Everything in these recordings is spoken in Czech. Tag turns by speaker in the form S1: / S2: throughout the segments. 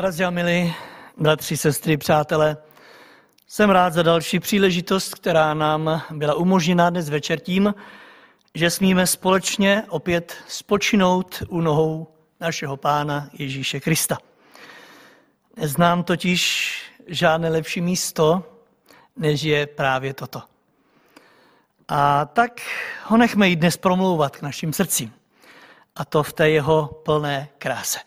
S1: Bratři a milí, bratři, sestry, přátelé, jsem rád za další příležitost, která nám byla umožněna dnes večer tím, že smíme společně opět spočinout u nohou našeho Pána Ježíše Krista. Neznám totiž žádné lepší místo, než je právě toto. A tak ho nechme i dnes promlouvat k našim srdcím. A to v té jeho plné kráse.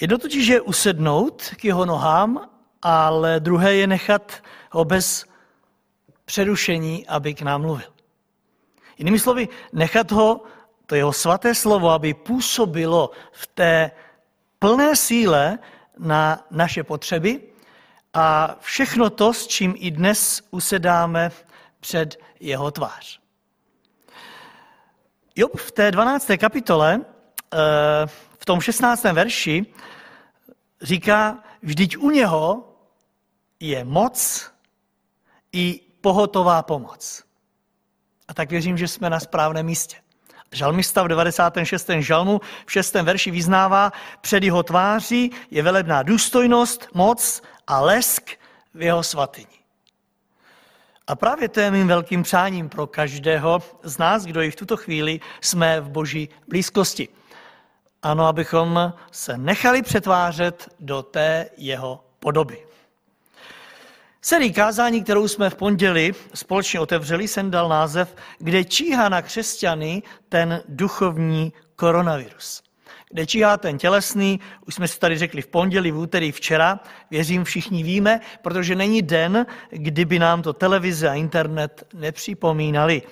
S1: Jedno totiž je usednout k jeho nohám, ale druhé je nechat ho bez přerušení, aby k nám mluvil. Jinými slovy, nechat ho, to jeho svaté slovo, aby působilo v té plné síle na naše potřeby a všechno to, s čím i dnes usedáme před jeho tvář. Job v té 12. kapitole, v tom 16. verši, říká, vždyť u něho je moc i pohotová pomoc. A tak věřím, že jsme na správném místě. Žalmista v 96. žalmu v 6. verši vyznává, před jeho tváří je velebná důstojnost, moc a lesk v jeho svatyni. A právě to je mým velkým přáním pro každého z nás, kdo i v tuto chvíli jsme v boží blízkosti. Ano, abychom se nechali přetvářet do té jeho podoby. Sérii kázání, kterou jsme v pondělí společně otevřeli, jsem dal název, kde číhá na křesťany ten duchovní koronavirus. Kde číhá ten tělesný, už jsme si tady řekli v pondělí, v úterý, včera, věřím všichni víme, protože není den, kdyby nám to televize a internet nepřipomínali.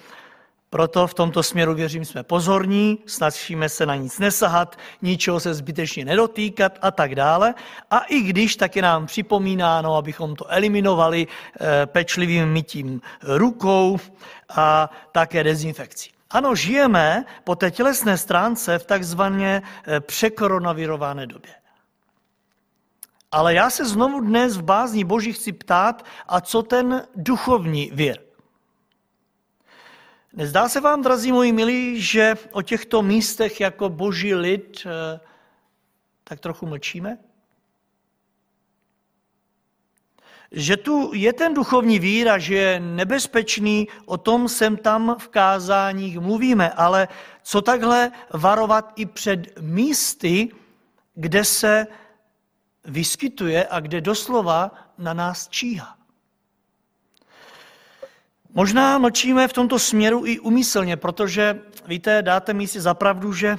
S1: Proto v tomto směru věřím, jsme pozorní, snažíme se na nic nesahat, ničeho se zbytečně nedotýkat a tak dále. A i když tak je nám připomínáno, abychom to eliminovali eh, pečlivým mytím rukou a také dezinfekcí. Ano, žijeme po té tělesné stránce v takzvaně eh, překoronavirované době. Ale já se znovu dnes v bázní Boží chci ptát, a co ten duchovní věr? Nezdá se vám, drazí moji milí, že o těchto místech jako boží lid eh, tak trochu mlčíme? Že tu je ten duchovní víra, že je nebezpečný, o tom sem tam v kázáních mluvíme, ale co takhle varovat i před místy, kde se vyskytuje a kde doslova na nás číhá. Možná mlčíme v tomto směru i umyslně, protože, víte, dáte mi si zapravdu, že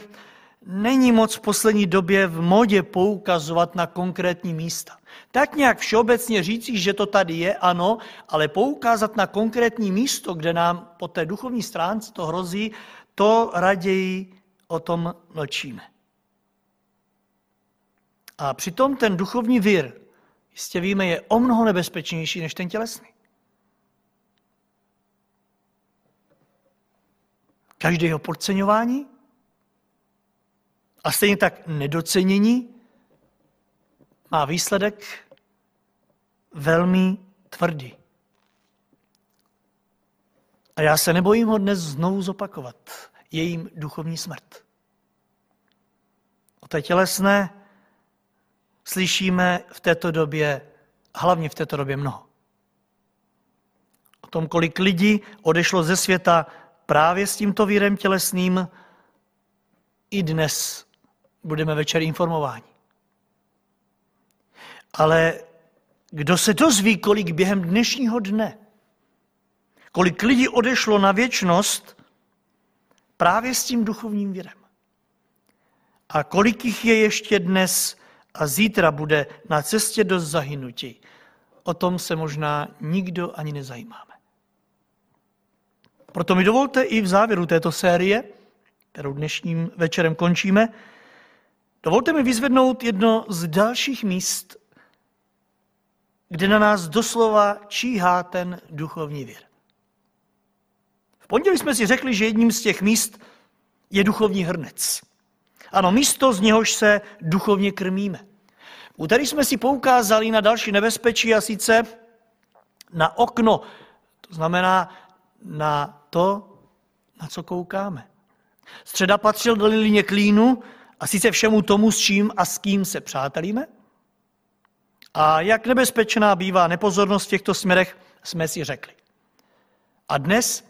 S1: není moc v poslední době v modě poukazovat na konkrétní místa. Tak nějak všeobecně říci, že to tady je, ano, ale poukázat na konkrétní místo, kde nám po té duchovní stránce to hrozí, to raději o tom mlčíme. A přitom ten duchovní vír, jistě víme, je o mnoho nebezpečnější než ten tělesný. Každého podceňování a stejně tak nedocenění má výsledek velmi tvrdý. A já se nebojím ho dnes znovu zopakovat. Jejím duchovní smrt. O té tělesné slyšíme v této době, hlavně v této době mnoho. O tom, kolik lidí odešlo ze světa právě s tímto vírem tělesným i dnes budeme večer informováni. Ale kdo se dozví, kolik během dnešního dne, kolik lidí odešlo na věčnost právě s tím duchovním vírem. A kolik jich je ještě dnes a zítra bude na cestě do zahynutí, o tom se možná nikdo ani nezajímá. Proto mi dovolte i v závěru této série, kterou dnešním večerem končíme, dovolte mi vyzvednout jedno z dalších míst, kde na nás doslova číhá ten duchovní vír. V pondělí jsme si řekli, že jedním z těch míst je duchovní hrnec. Ano, místo, z něhož se duchovně krmíme. V úterý jsme si poukázali na další nebezpečí a sice na okno, to znamená na to, na co koukáme. Středa patřil do linie klínu a sice všemu tomu, s čím a s kým se přátelíme. A jak nebezpečná bývá nepozornost v těchto směrech, jsme si řekli. A dnes,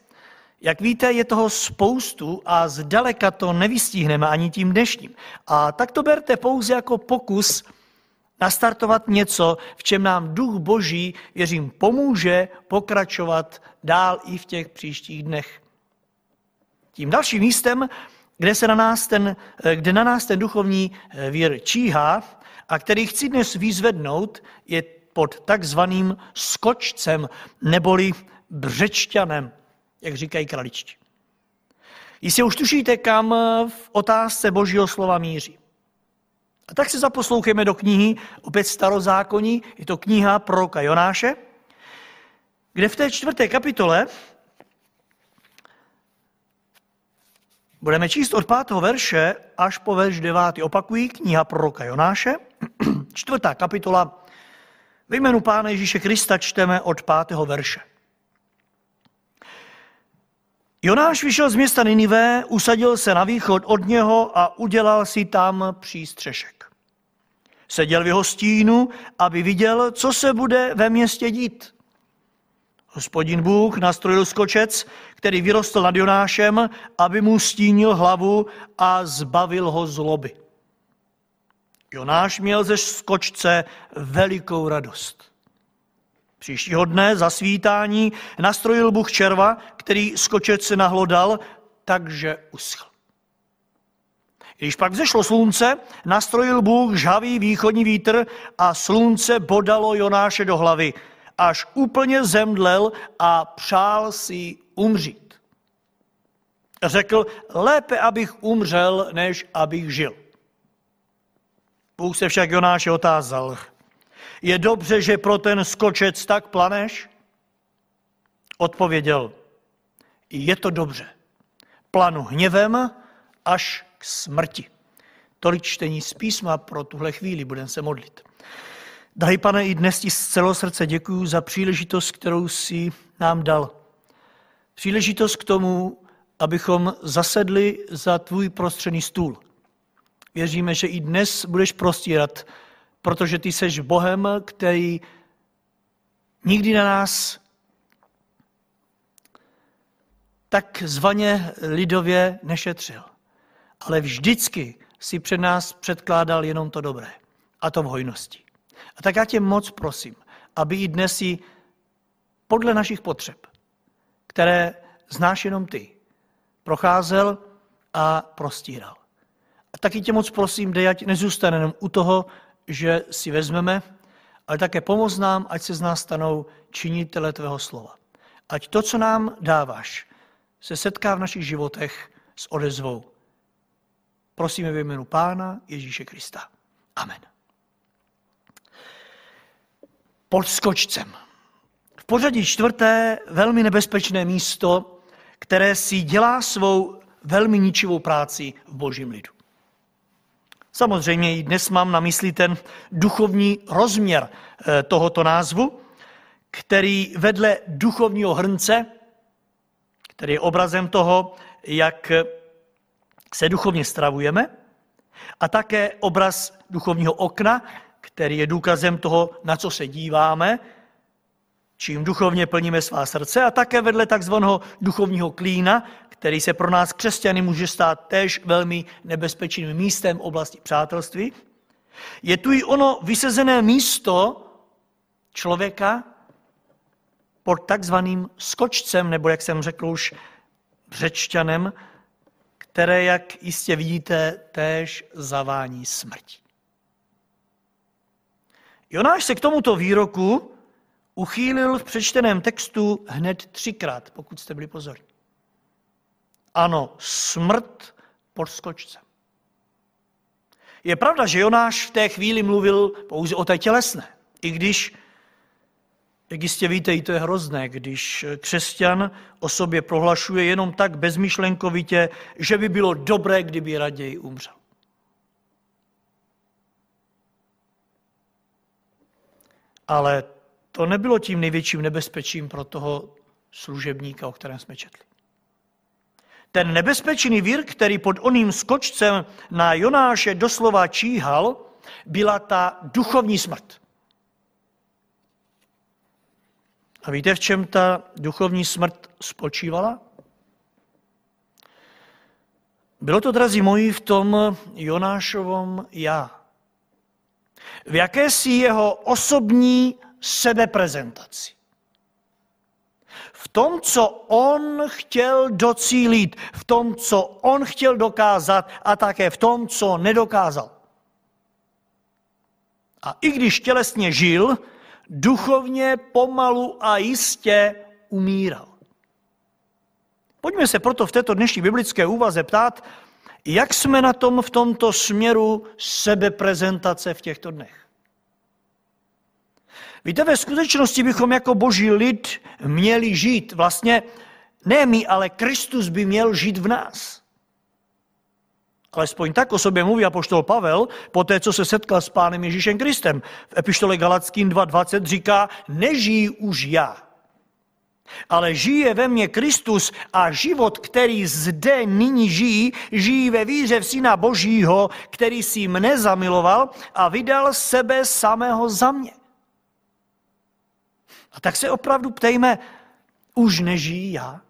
S1: jak víte, je toho spoustu a zdaleka to nevystihneme ani tím dnešním. A tak to berte pouze jako pokus nastartovat něco, v čem nám duch boží, věřím, pomůže pokračovat dál i v těch příštích dnech. Tím dalším místem, kde, se na nás ten, kde na nás ten duchovní eh, vír číhá a který chci dnes vyzvednout, je pod takzvaným skočcem neboli břečťanem, jak říkají kraličti. Jistě už tušíte, kam v otázce božího slova míří. A tak se zaposlouchejme do knihy, opět starozákoní, je to kniha proroka Jonáše, kde v té čtvrté kapitole budeme číst od pátého verše až po verš devátý. Opakují kniha proroka Jonáše, čtvrtá kapitola, ve jménu Pána Ježíše Krista čteme od pátého verše. Jonáš vyšel z města Ninive, usadil se na východ od něho a udělal si tam přístřešek. Seděl v jeho stínu, aby viděl, co se bude ve městě dít. Hospodin Bůh nastrojil skočec, který vyrostl nad Jonášem, aby mu stínil hlavu a zbavil ho zloby. Jonáš měl ze skočce velikou radost. Příštího dne za svítání nastrojil Bůh červa, který skočec nahlodal, takže uschl. Když pak vzešlo slunce, nastrojil Bůh žhavý východní vítr a slunce bodalo Jonáše do hlavy, až úplně zemdlel a přál si umřít. Řekl, lépe abych umřel, než abych žil. Bůh se však Jonáše otázal, je dobře, že pro ten skočec tak planeš? Odpověděl, je to dobře. Planu hněvem až k smrti. Tolik čtení z písma pro tuhle chvíli, budeme se modlit. Drahý pane, i dnes ti z celého srdce děkuji za příležitost, kterou si nám dal. Příležitost k tomu, abychom zasedli za tvůj prostřený stůl. Věříme, že i dnes budeš prostírat, protože ty seš Bohem, který nikdy na nás tak zvaně lidově nešetřil. Ale vždycky si před nás předkládal jenom to dobré. A to v hojnosti. A tak já tě moc prosím, aby i dnes si podle našich potřeb, které znáš jenom ty, procházel a prostíral. A taky tě moc prosím, dej, ať nezůstane jenom u toho, že si vezmeme, ale také pomoz nám, ať se z nás stanou činitele tvého slova. Ať to, co nám dáváš, se setká v našich životech s odezvou. Prosíme ve jménu Pána Ježíše Krista. Amen. Pod skočcem. V pořadí čtvrté velmi nebezpečné místo, které si dělá svou velmi ničivou práci v božím lidu. Samozřejmě i dnes mám na mysli ten duchovní rozměr eh, tohoto názvu, který vedle duchovního hrnce, který je obrazem toho, jak se duchovně stravujeme, a také obraz duchovního okna, který je důkazem toho, na co se díváme, čím duchovně plníme svá srdce, a také vedle takzvaného duchovního klína, který se pro nás křesťany může stát též velmi nebezpečným místem v oblasti přátelství, je tu i ono vysezené místo člověka pod takzvaným skočcem, nebo jak jsem řekl už, břečťanem, které, jak jistě vidíte, též zavání smrtí. Jonáš se k tomuto výroku uchýlil v přečteném textu hned třikrát, pokud jste byli pozorní. Ano, smrt pod skočcem. Je pravda, že Jonáš v té chvíli mluvil pouze o té tělesné, i když jak jistě víte, i to je hrozné, když křesťan o sobě prohlašuje jenom tak bezmyšlenkovitě, že by bylo dobré, kdyby raději umřel. Ale to nebylo tím největším nebezpečím pro toho služebníka, o kterém jsme četli. Ten nebezpečný vír, který pod oným skočcem na Jonáše doslova číhal, byla ta duchovní smrt. A víte, v čem ta duchovní smrt spočívala? Bylo to, drazí moji, v tom Jonášovom já. V jakési jeho osobní sebeprezentaci. V tom, co on chtěl docílit, v tom, co on chtěl dokázat a také v tom, co nedokázal. A i když tělesně žil, duchovně pomalu a jistě umíral. Pojďme se proto v této dnešní biblické úvaze ptát, jak jsme na tom v tomto směru sebeprezentace v těchto dnech. Víte, ve skutečnosti bychom jako boží lid měli žít. Vlastně ne my, ale Kristus by měl žít v nás. Alespoň tak o sobě mluví apoštol Pavel, po té, co se setkal s pánem Ježíšem Kristem. V epištole Galackým 2.20 říká, nežijí už já, ale žije ve mně Kristus a život, který zde nyní žijí, žijí ve víře v Syna Božího, který si mne zamiloval a vydal sebe samého za mě. A tak se opravdu ptejme, už nežijí já?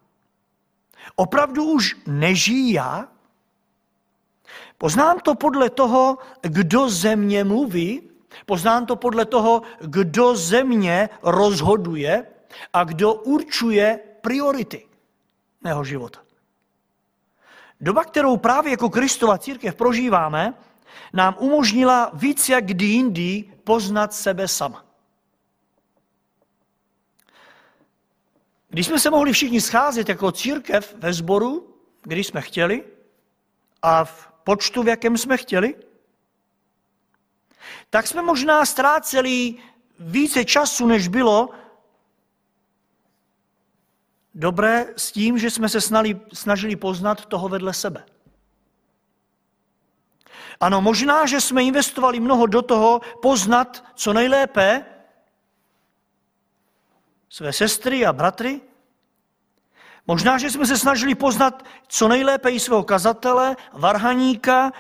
S1: Opravdu už nežijí já? Poznám to podle toho, kdo ze mě mluví, poznám to podle toho, kdo ze mě rozhoduje a kdo určuje priority mého života. Doba, kterou právě jako Kristova církev prožíváme, nám umožnila víc jak kdy jindy poznat sebe sama. Když jsme se mohli všichni scházet jako církev ve sboru, když jsme chtěli, a v počtu, v jakém jsme chtěli, tak jsme možná ztráceli více času, než bylo dobré s tím, že jsme se snali, snažili poznat toho vedle sebe. Ano, možná, že jsme investovali mnoho do toho poznat co nejlépe své sestry a bratry. Možná, že jsme se snažili poznat co nejlépe i svého kazatele, varhaníka,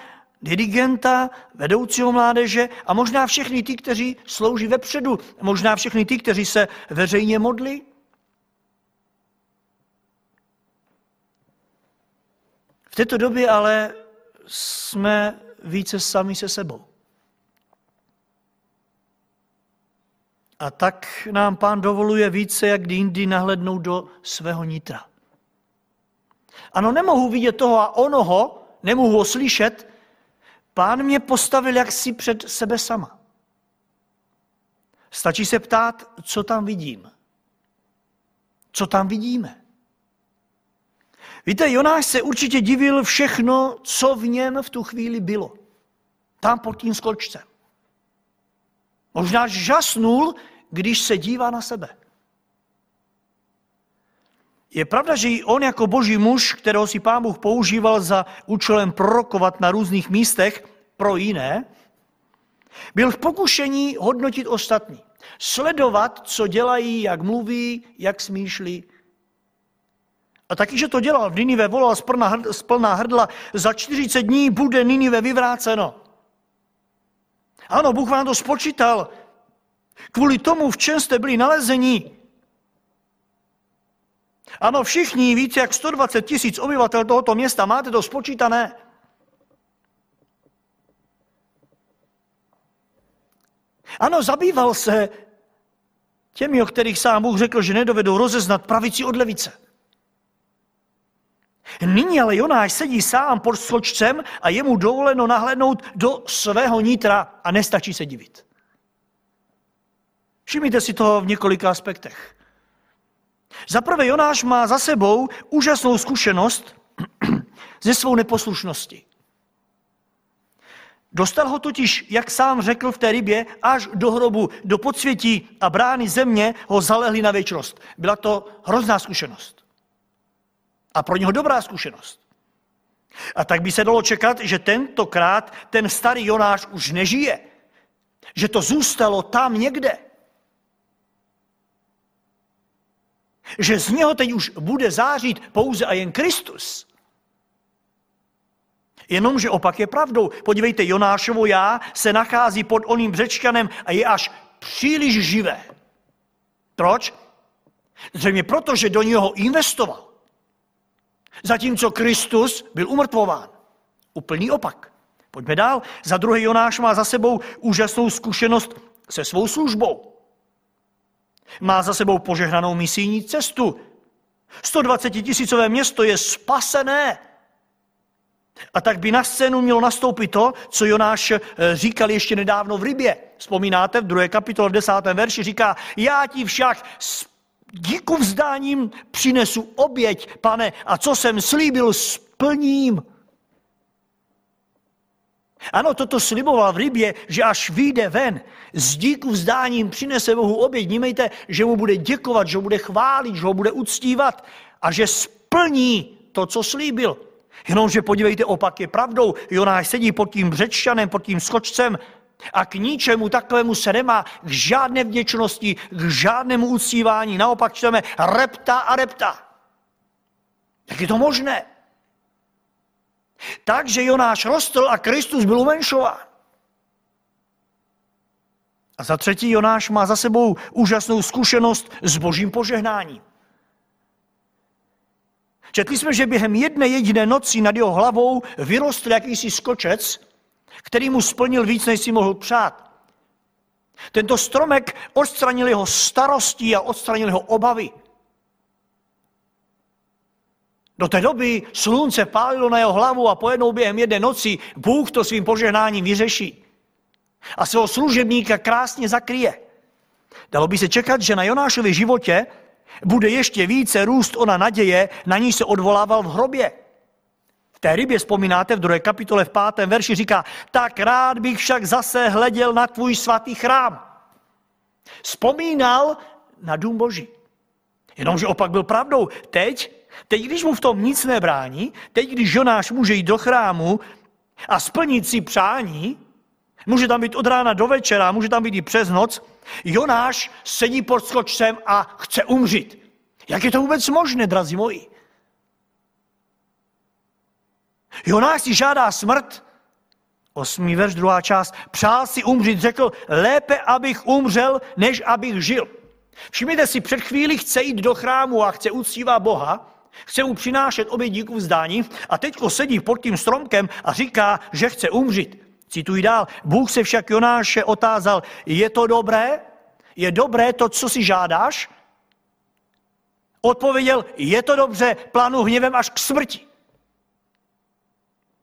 S1: dirigenta, vedoucího mládeže a možná všechny ty, kteří slouží vepředu, možná všechny ty, kteří se veřejně modlí. V této době ale jsme více sami se sebou. A tak nám pán dovoluje více, jak kdy jindy nahlednout do svého nitra. Ano, nemohu vidět toho a onoho, nemohu ho slyšet. Pán mě postavil jaksi před sebe sama. Stačí se ptát, co tam vidím. Co tam vidíme? Víte, Jonáš se určitě divil všechno, co v něm v tu chvíli bylo. Tam pod tím skolčcem. Možná žasnul, když se dívá na sebe. Je pravda, že i on jako boží muž, kterého si pán Bůh používal za účelem prorokovat na různých místech pro jiné, byl v pokušení hodnotit ostatní. Sledovat, co dělají, jak mluví, jak smýšlí. A taky, že to dělal. V Ninive volal z plná hrdla, za 40 dní bude Ninive vyvráceno. Ano, Bůh vám to spočítal. Kvůli tomu, v čem jste byli nalezení. Ano, všichni, více jak 120 tisíc obyvatel tohoto města, máte to spočítané. Ano, zabýval se těmi, o kterých sám Bůh řekl, že nedovedou rozeznat pravici od levice. Nyní ale Jonáš sedí sám pod sločcem a je mu dovoleno nahlédnout do svého nitra a nestačí se divit. Všimněte si toho v několika aspektech. Za prvé Jonáš má za sebou úžasnou zkušenost ze svou neposlušností. Dostal ho totiž, jak sám řekl v té rybě, až do hrobu, do podsvětí a brány země ho zalehli na věčnost. Byla to hrozná zkušenost. A pro něho dobrá zkušenost. A tak by se dalo čekat, že tentokrát ten starý Jonáš už nežije. Že to zůstalo tam někde. Že z něho teď už bude zářit pouze a jen Kristus. Jenomže opak je pravdou. Podívejte, Jonášovo já se nachází pod oným břečkanem a je až příliš živé. Proč? Zřejmě proto, že do něho investoval. Zatímco Kristus byl umrtvován. Úplný opak. Pojďme dál. Za druhý Jonáš má za sebou úžasnou zkušenost se svou službou. Má za sebou požehnanou misijní cestu. 120 tisícové město je spasené. A tak by na scénu mělo nastoupit to, co Jonáš eh, říkal ještě nedávno v rybě. Vzpomínáte, v druhé kapitole v desátém verši říká, já ti však s díku vzdáním přinesu oběť, pane, a co jsem slíbil, splním. Ano, toto sliboval v rybě, že až vyjde ven, s díku vzdáním přinese Bohu oběť. Vnímejte, že mu bude děkovat, že ho bude chválit, že ho bude uctívat a že splní to, co slíbil. Jenomže podívejte, opak je pravdou. Jonáš sedí pod tím břečšanem, pod tím skočcem a k ničemu takovému se nemá, k žádné vděčnosti, k žádnému uctívání. Naopak čteme repta a repta. Jak je to možné? Takže Jonáš rostl a Kristus byl umenšován. A za třetí Jonáš má za sebou úžasnou zkušenost s božím požehnáním. Četli jsme, že během jedné jediné noci nad jeho hlavou vyrostl jakýsi skočec, který mu splnil víc, než si mohl přát. Tento stromek odstranil jeho starosti a odstranil jeho obavy. Do té doby slunce pálilo na jeho hlavu a pojednou během jedné noci Bůh to svým požehnáním vyřeší. A svého služebníka krásně zakryje. Dalo by se čekat, že na Jonášově životě bude ještě více růst ona naděje, na ní se odvolával v hrobě. Té rybě vzpomínáte v druhé kapitole v pátém verši říká, tak rád bych však zase hleděl na tvůj svatý chrám. Vzpomínal na dům boží. Jenomže opak byl pravdou. Teď, teď, když mu v tom nic nebrání, teď, když Jonáš může jít do chrámu a splnit si přání, může tam být od rána do večera, může tam být i přes noc, Jonáš sedí pod skočcem a chce umřít. Jak je to vůbec možné, drazí moji? Jonáš si žádá smrt, osmý verš, druhá část, přál si umřít, řekl, lépe, abych umřel, než abych žil. Všimněte si, před chvíli chce jít do chrámu a chce uctívat Boha, chce mu přinášet obě díku vzdání a teďko sedí pod tím stromkem a říká, že chce umřít. Cituji dál. Bůh se však Jonáše otázal, je to dobré? Je dobré to, co si žádáš? Odpověděl, je to dobře, plánu hněvem až k smrti.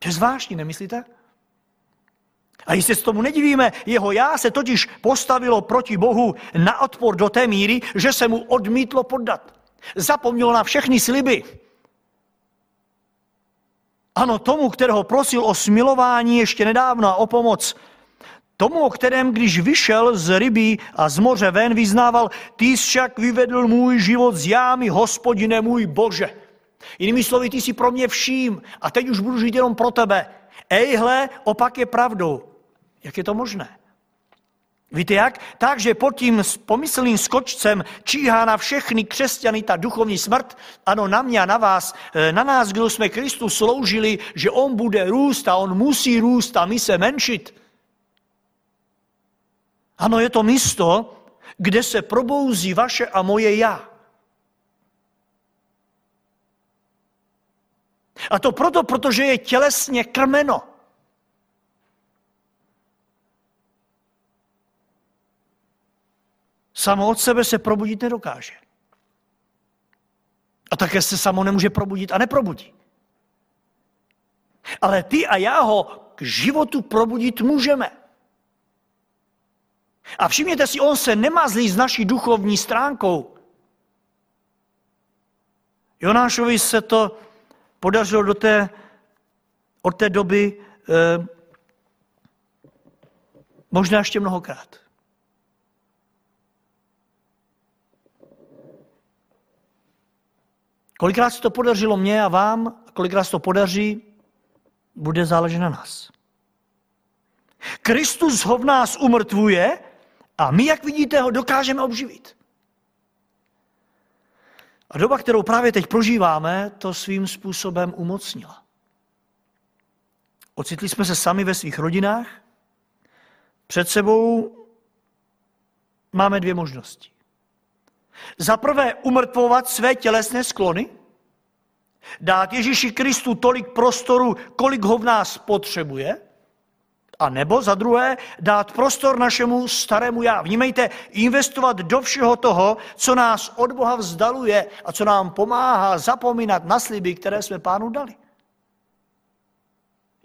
S1: To je zvláštní, nemyslíte? A jistě se tomu nedivíme, jeho já se totiž postavilo proti Bohu na odpor do té míry, že se mu odmítlo poddat. Zapomněl na všechny sliby, ano, tomu, kterého prosil o smilování ještě nedávno a o pomoc. Tomu, o kterém, když vyšel z ryby a z moře ven, vyznával, ty však vyvedl můj život z jámy, hospodine můj Bože. Jinými slovy, ty jsi pro mě vším a teď už budu žít jenom pro tebe. Ejhle, opak je pravdou. Jak je to možné? Víte jak? Takže pod tím pomyslným skočcem číhá na všechny křesťany ta duchovní smrt. Ano, na mě a na vás, e, na nás, kdo jsme Kristu sloužili, že on bude růst a on musí růst a my se menšit. Ano, je to místo, kde se probouzí vaše a moje já. A to proto, protože je tělesně krmeno. Samo od sebe se probudit nedokáže. A také se samo nemůže probudit a neprobudí. Ale ty a já ho k životu probudit můžeme. A všimněte si, on se nemazlí s naší duchovní stránkou. Jonášovi se to podařilo do té, od té doby eh, možná ještě mnohokrát. Kolikrát se to podařilo mně a vám, a kolikrát se to podaří, bude záležet na nás. Kristus ho v nás umrtvuje a my, jak vidíte, ho dokážeme obživit. A doba, kterou právě teď prožíváme, to svým způsobem umocnila. Ocitli jsme se sami ve svých rodinách. Před sebou máme dvě možnosti. Za prvé umrtvovat své tělesné sklony, dát Ježíši Kristu tolik prostoru, kolik ho v nás potřebuje, a nebo za druhé dát prostor našemu starému já. Vnímejte, investovat do všeho toho, co nás od Boha vzdaluje a co nám pomáhá zapomínat na sliby, které jsme pánu dali.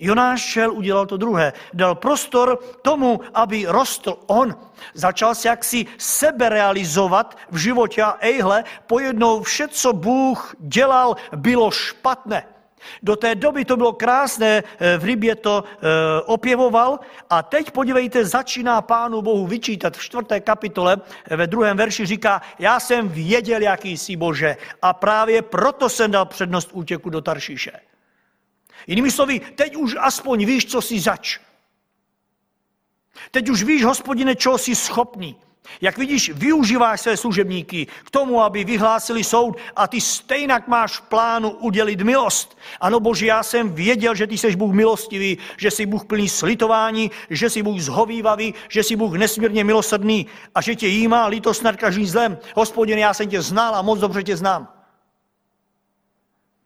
S1: Jonáš šel, udělal to druhé. Dal prostor tomu, aby rostl on. Začal se jaksi sebe realizovat v životě a ejhle, pojednou vše, co Bůh dělal, bylo špatné. Do té doby to bylo krásné, eh, v rybě to e, opěvoval a teď podívejte, začíná pánu Bohu vyčítat v čtvrté kapitole, eh, ve druhém verši říká, já jsem věděl, jaký jsi Bože a právě proto jsem dal přednost útěku do Taršíše. Jinými slovy, teď už aspoň víš, co jsi zač. Teď už víš, hospodine, čeho jsi schopný. Jak vidíš, využíváš své služebníky k tomu, aby vyhlásili soud a ty stejnak máš v plánu udělit milost. Ano, Bože, já jsem věděl, že ty jsi Bůh milostivý, že jsi Bůh plný slitování, že jsi Bůh zhovývavý, že jsi Bůh nesmírně milosrdný a že tě jímá lítost nad každým zlem. Hospodin, já jsem tě znal a moc dobře tě znám.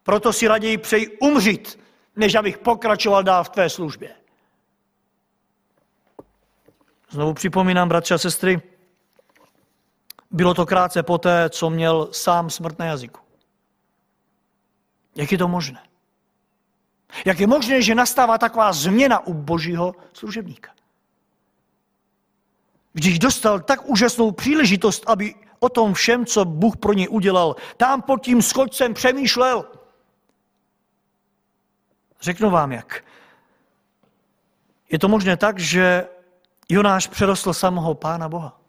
S1: Proto si raději přeji umřít, než abych pokračoval dál v tvé službě. Znovu připomínám, bratři a sestry, bylo to krátce poté, co měl sám smrt na jazyku. Jak je to možné? Jak je možné, že nastává taková změna u božího služebníka? Když dostal tak úžasnou příležitost, aby o tom všem, co Bůh pro něj udělal, tam pod tím schodcem přemýšlel. Řeknu vám jak. Je to možné tak, že Jonáš přerostl samého Pána Boha.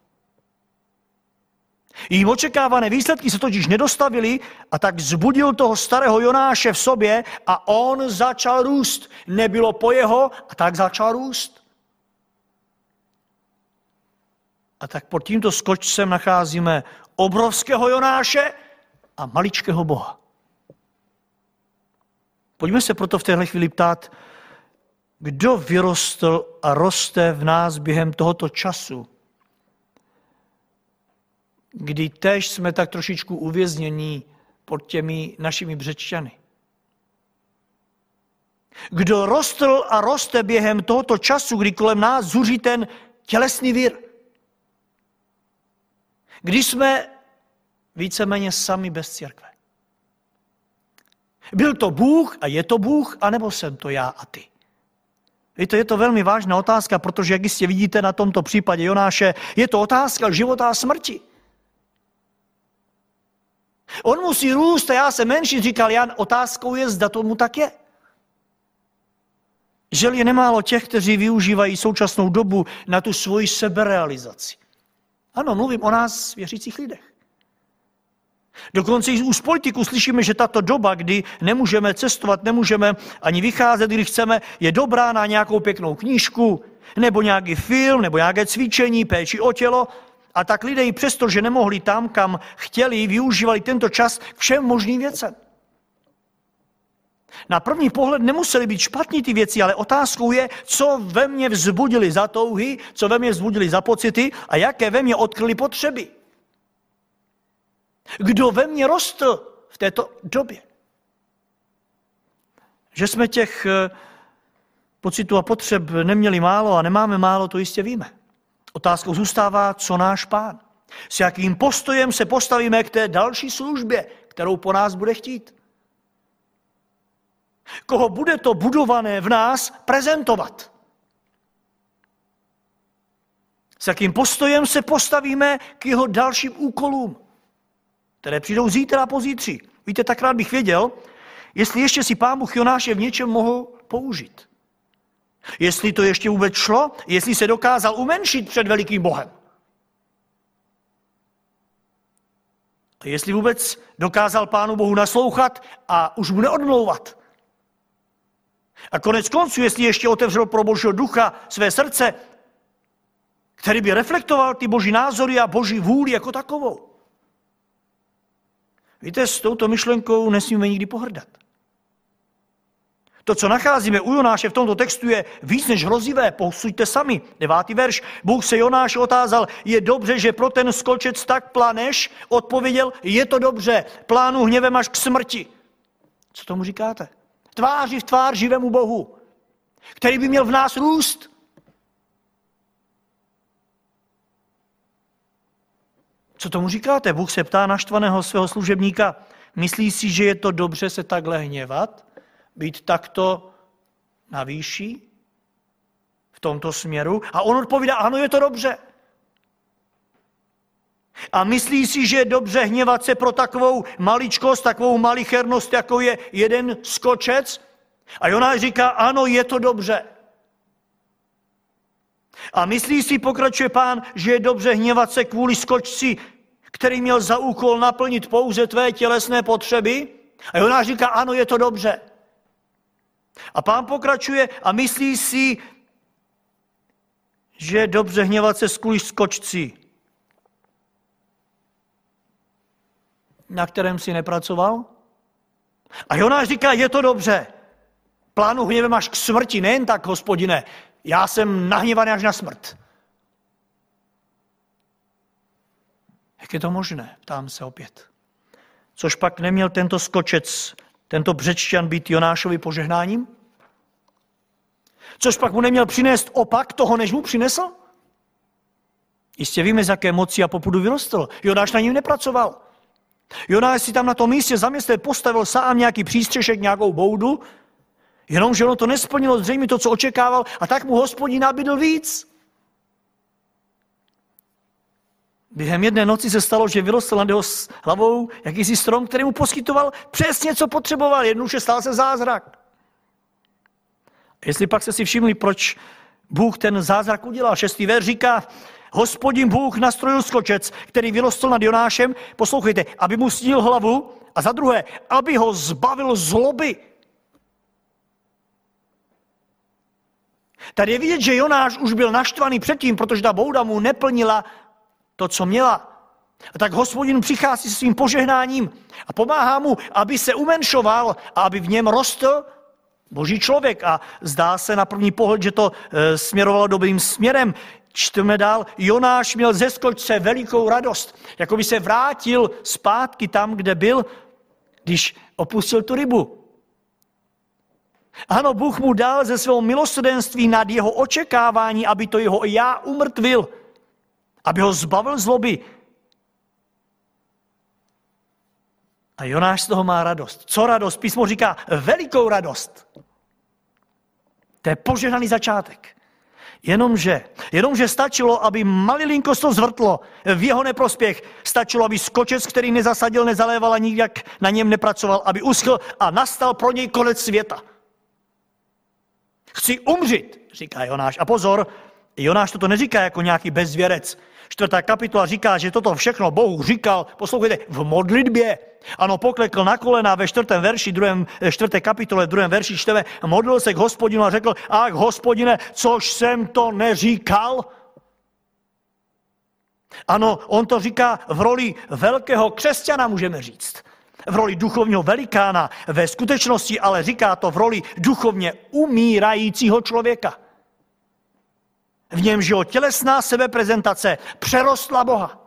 S1: Jím očekávané výsledky se totiž nedostavily a tak zbudil toho starého Jonáše v sobě a on začal růst. Nebylo po jeho a tak začal růst. A tak pod tímto skočcem nacházíme obrovského Jonáše a maličkého Boha. Pojďme se proto v téhle chvíli ptát, kdo vyrostl a roste v nás během tohoto času, kdy tež jsme tak trošičku uvěznění pod těmi našimi břečťany. Kdo rostl a roste během tohoto času, kdy kolem nás zuří ten tělesný vír. Když jsme víceméně sami bez církve. Byl to Bůh a je to Bůh, anebo jsem to já a ty? Víte, je to velmi vážná otázka, protože, jak jistě vidíte na tomto případě Jonáše, je to otázka života a smrti. On musí růst a já jsem menší, říkal Jan, otázkou je, zda tomu tak je. Žel je nemálo těch, kteří využívají současnou dobu na tu svoji seberealizaci. Ano, mluvím o nás, věřících lidech. Dokonce i z politiků slyšíme, že tato doba, kdy nemůžeme cestovat, nemůžeme ani vycházet, když chceme, je dobrá na nějakou pěknou knížku, nebo nějaký film, nebo nějaké cvičení, péči o tělo. A tak lidé i přesto, že nemohli tam, kam chtěli, využívali tento čas k všem možným věcem. Na první pohled nemuseli být špatní ty věci, ale otázkou je, co ve mně vzbudili za touhy, co ve mně vzbudili za pocity a jaké ve mně odkryly potřeby. Kdo ve mně rostl v této době? Že jsme těch eh, pocitů a potřeb neměli málo a nemáme málo, to jistě víme. Otázkou zůstává, co náš pán. S jakým postojem se postavíme k té další službě, kterou po nás bude chtít. Koho bude to budované v nás prezentovat. S jakým postojem se postavíme k jeho dalším úkolům které přijdou zítra a pozítří. Víte, tak rád bych věděl, jestli ještě si pán Bůh Jonáše v něčem mohl použít. Jestli to ještě vůbec šlo, jestli se dokázal umenšit před velikým Bohem. A jestli vůbec dokázal pánu Bohu naslouchat a už mu neodmlouvat. A konec konců, jestli ještě otevřel pro Božího ducha své srdce, který by reflektoval ty boží názory a boží vůli jako takovou. Víte, s touto myšlenkou nesmíme nikdy pohrdat. To, co nacházíme u Jonáše v tomto textu, je víc než hrozivé. Posuďte sami. Devátý verš. Bůh se Jonáš otázal, je dobře, že pro ten skočec tak planeš? Odpověděl, je to dobře. Plánu hněvem až k smrti. Co tomu říkáte? Tváři v tvár živému Bohu, který by měl v nás růst. Co tomu říkáte? Bůh se ptá naštvaného svého služebníka. Myslí si, že je to dobře se takhle hněvat? Být takto na výši? V tomto směru? A on odpovídá, ano, je to dobře. A myslí si, že je dobře hněvat se pro takovou maličkost, takovou malichernost, jako je jeden skočec? A Jonáš říká, ano, je to dobře. A myslí si, pokračuje pán, že je dobře hněvat se kvůli skočci, který měl za úkol naplnit pouze tvé tělesné potřeby? A Jonáš říká, ano, je to dobře. A pán pokračuje a myslí si, že je dobře hněvat se kvůli skočci, na kterém si nepracoval? A Jonáš říká, je to dobře. Plánu hněvem až k smrti, nejen tak, hospodine, já jsem nahněvaný až na smrt. Jak je to možné? Ptám se opět. Což pak neměl tento skočec, tento břečťan být Jonášovi požehnáním? Což pak mu neměl přinést opak toho, než mu přinesl? Jistě víme, z jaké moci a popudu vyrostl. Jonáš na ním nepracoval. Jonáš si tam na tom místě zaměstnal, postavil sám nějaký přístřešek, nějakou boudu, jenomže ono to nesplnilo zřejmě to, co očekával, a tak mu hospodin nabídl víc. Během jedné noci se stalo, že vyrostl nad jeho hlavou jakýsi strom, který mu poskytoval přesně, co potřeboval. Jednou stal se zázrak. Jestli pak se si všimli, proč Bůh ten zázrak udělal, šestý ver říká, hospodin Bůh nastrojil skočec, který vyrostl nad Jonášem, poslouchejte, aby mu sníl hlavu a za druhé, aby ho zbavil zloby. Tady je vidět, že Jonáš už byl naštvaný předtím, protože ta bouda mu neplnila to, co měla. A tak hospodin přichází se svým požehnáním a pomáhá mu, aby se umenšoval a aby v něm rostl boží člověk. A zdá se na první pohled, že to e, směrovalo dobrým směrem. Čteme dál, Jonáš měl ze skočce velikou radost, jako by se vrátil zpátky tam, kde byl, když opustil tu rybu. Ano, Bůh mu dal ze svého milosrdenství nad jeho očekávání, aby to jeho já umrtvil aby ho zbavil zloby. A Jonáš z toho má radost. Co radost? Písmo říká velikou radost. To je požehnaný začátek. Jenomže, jenomže stačilo, aby malilinko to zvrtlo v jeho neprospěch. Stačilo, aby skočec, který nezasadil, nezaléval a nikdy na něm nepracoval, aby uschl a nastal pro něj konec světa. Chci umřít, říká Jonáš. A pozor, Jonáš toto neříká jako nějaký bezvěrec. Čtvrtá kapitola říká, že toto všechno Bohu říkal, poslouchejte, v modlitbě. Ano, poklekl na kolena ve čtvrtém verši, druhém, eh, čtvrté kapitole, druhém verši čteme, modlil se k hospodinu a řekl, ach hospodine, což jsem to neříkal? Ano, on to říká v roli velkého křesťana, můžeme říct. V roli duchovního velikána, ve skutečnosti ale říká to v roli duchovně umírajícího člověka v němž jeho tělesná sebeprezentace přerostla Boha.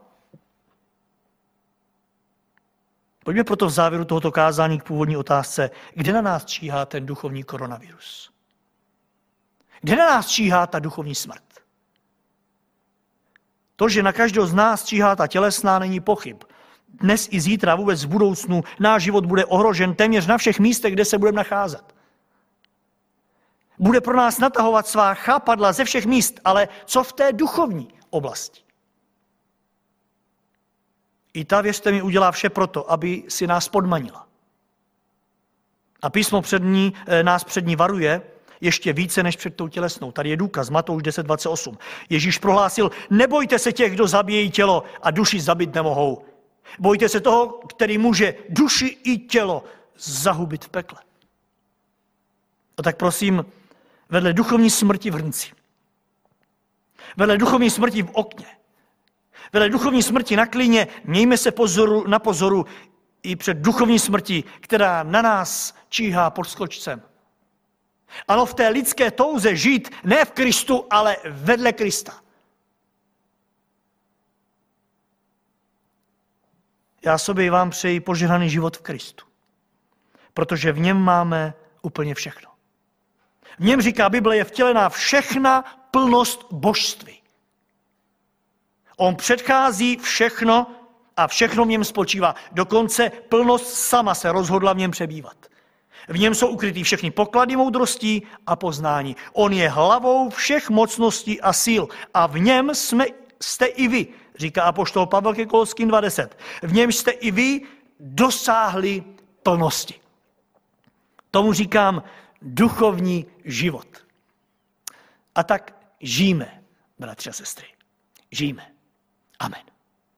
S1: Pojďme proto v závěru tohoto kázání k původní otázce, kde na nás číhá ten duchovní koronavirus? Kde na nás číhá ta duchovní smrt? To, že na každého z nás číhá ta tělesná, není pochyb. Dnes i zítra, vůbec v budoucnu, náš život bude ohrožen téměř na všech místech, kde se budeme nacházet bude pro nás natahovat svá chápadla ze všech míst, ale co v té duchovní oblasti? I ta, věřte mi, udělá vše proto, aby si nás podmanila. A písmo před ní, eh, nás před ní varuje ještě více než před tou tělesnou. Tady je důkaz, Matouš 10.28. Ježíš prohlásil, nebojte se těch, kdo zabíjejí tělo a duši zabít nemohou. Bojte se toho, který může duši i tělo zahubit v pekle. A tak prosím, vedle duchovní smrti v hrnci, vedle duchovní smrti v okně, vedle duchovní smrti na klíně, mějme se pozoru, na pozoru i před duchovní smrti, která na nás číhá pod skočcem. Ano, v té lidské touze žít ne v Kristu, ale vedle Krista. Já sobě vám přeji požehnaný život v Kristu, protože v něm máme úplně všechno. V něm říká Bible, je vtělená všechna plnost božství. On předchází všechno a všechno v něm spočívá. Dokonce plnost sama se rozhodla v něm přebývat. V něm jsou ukrytý všechny poklady moudrostí a poznání. On je hlavou všech mocností a síl a v něm jsme, jste i vy, říká apoštol Pavel ke Koloským 20. V něm jste i vy dosáhli plnosti. Tomu říkám duchovní život. A tak žijeme, bratři a sestry. Žijeme. Amen.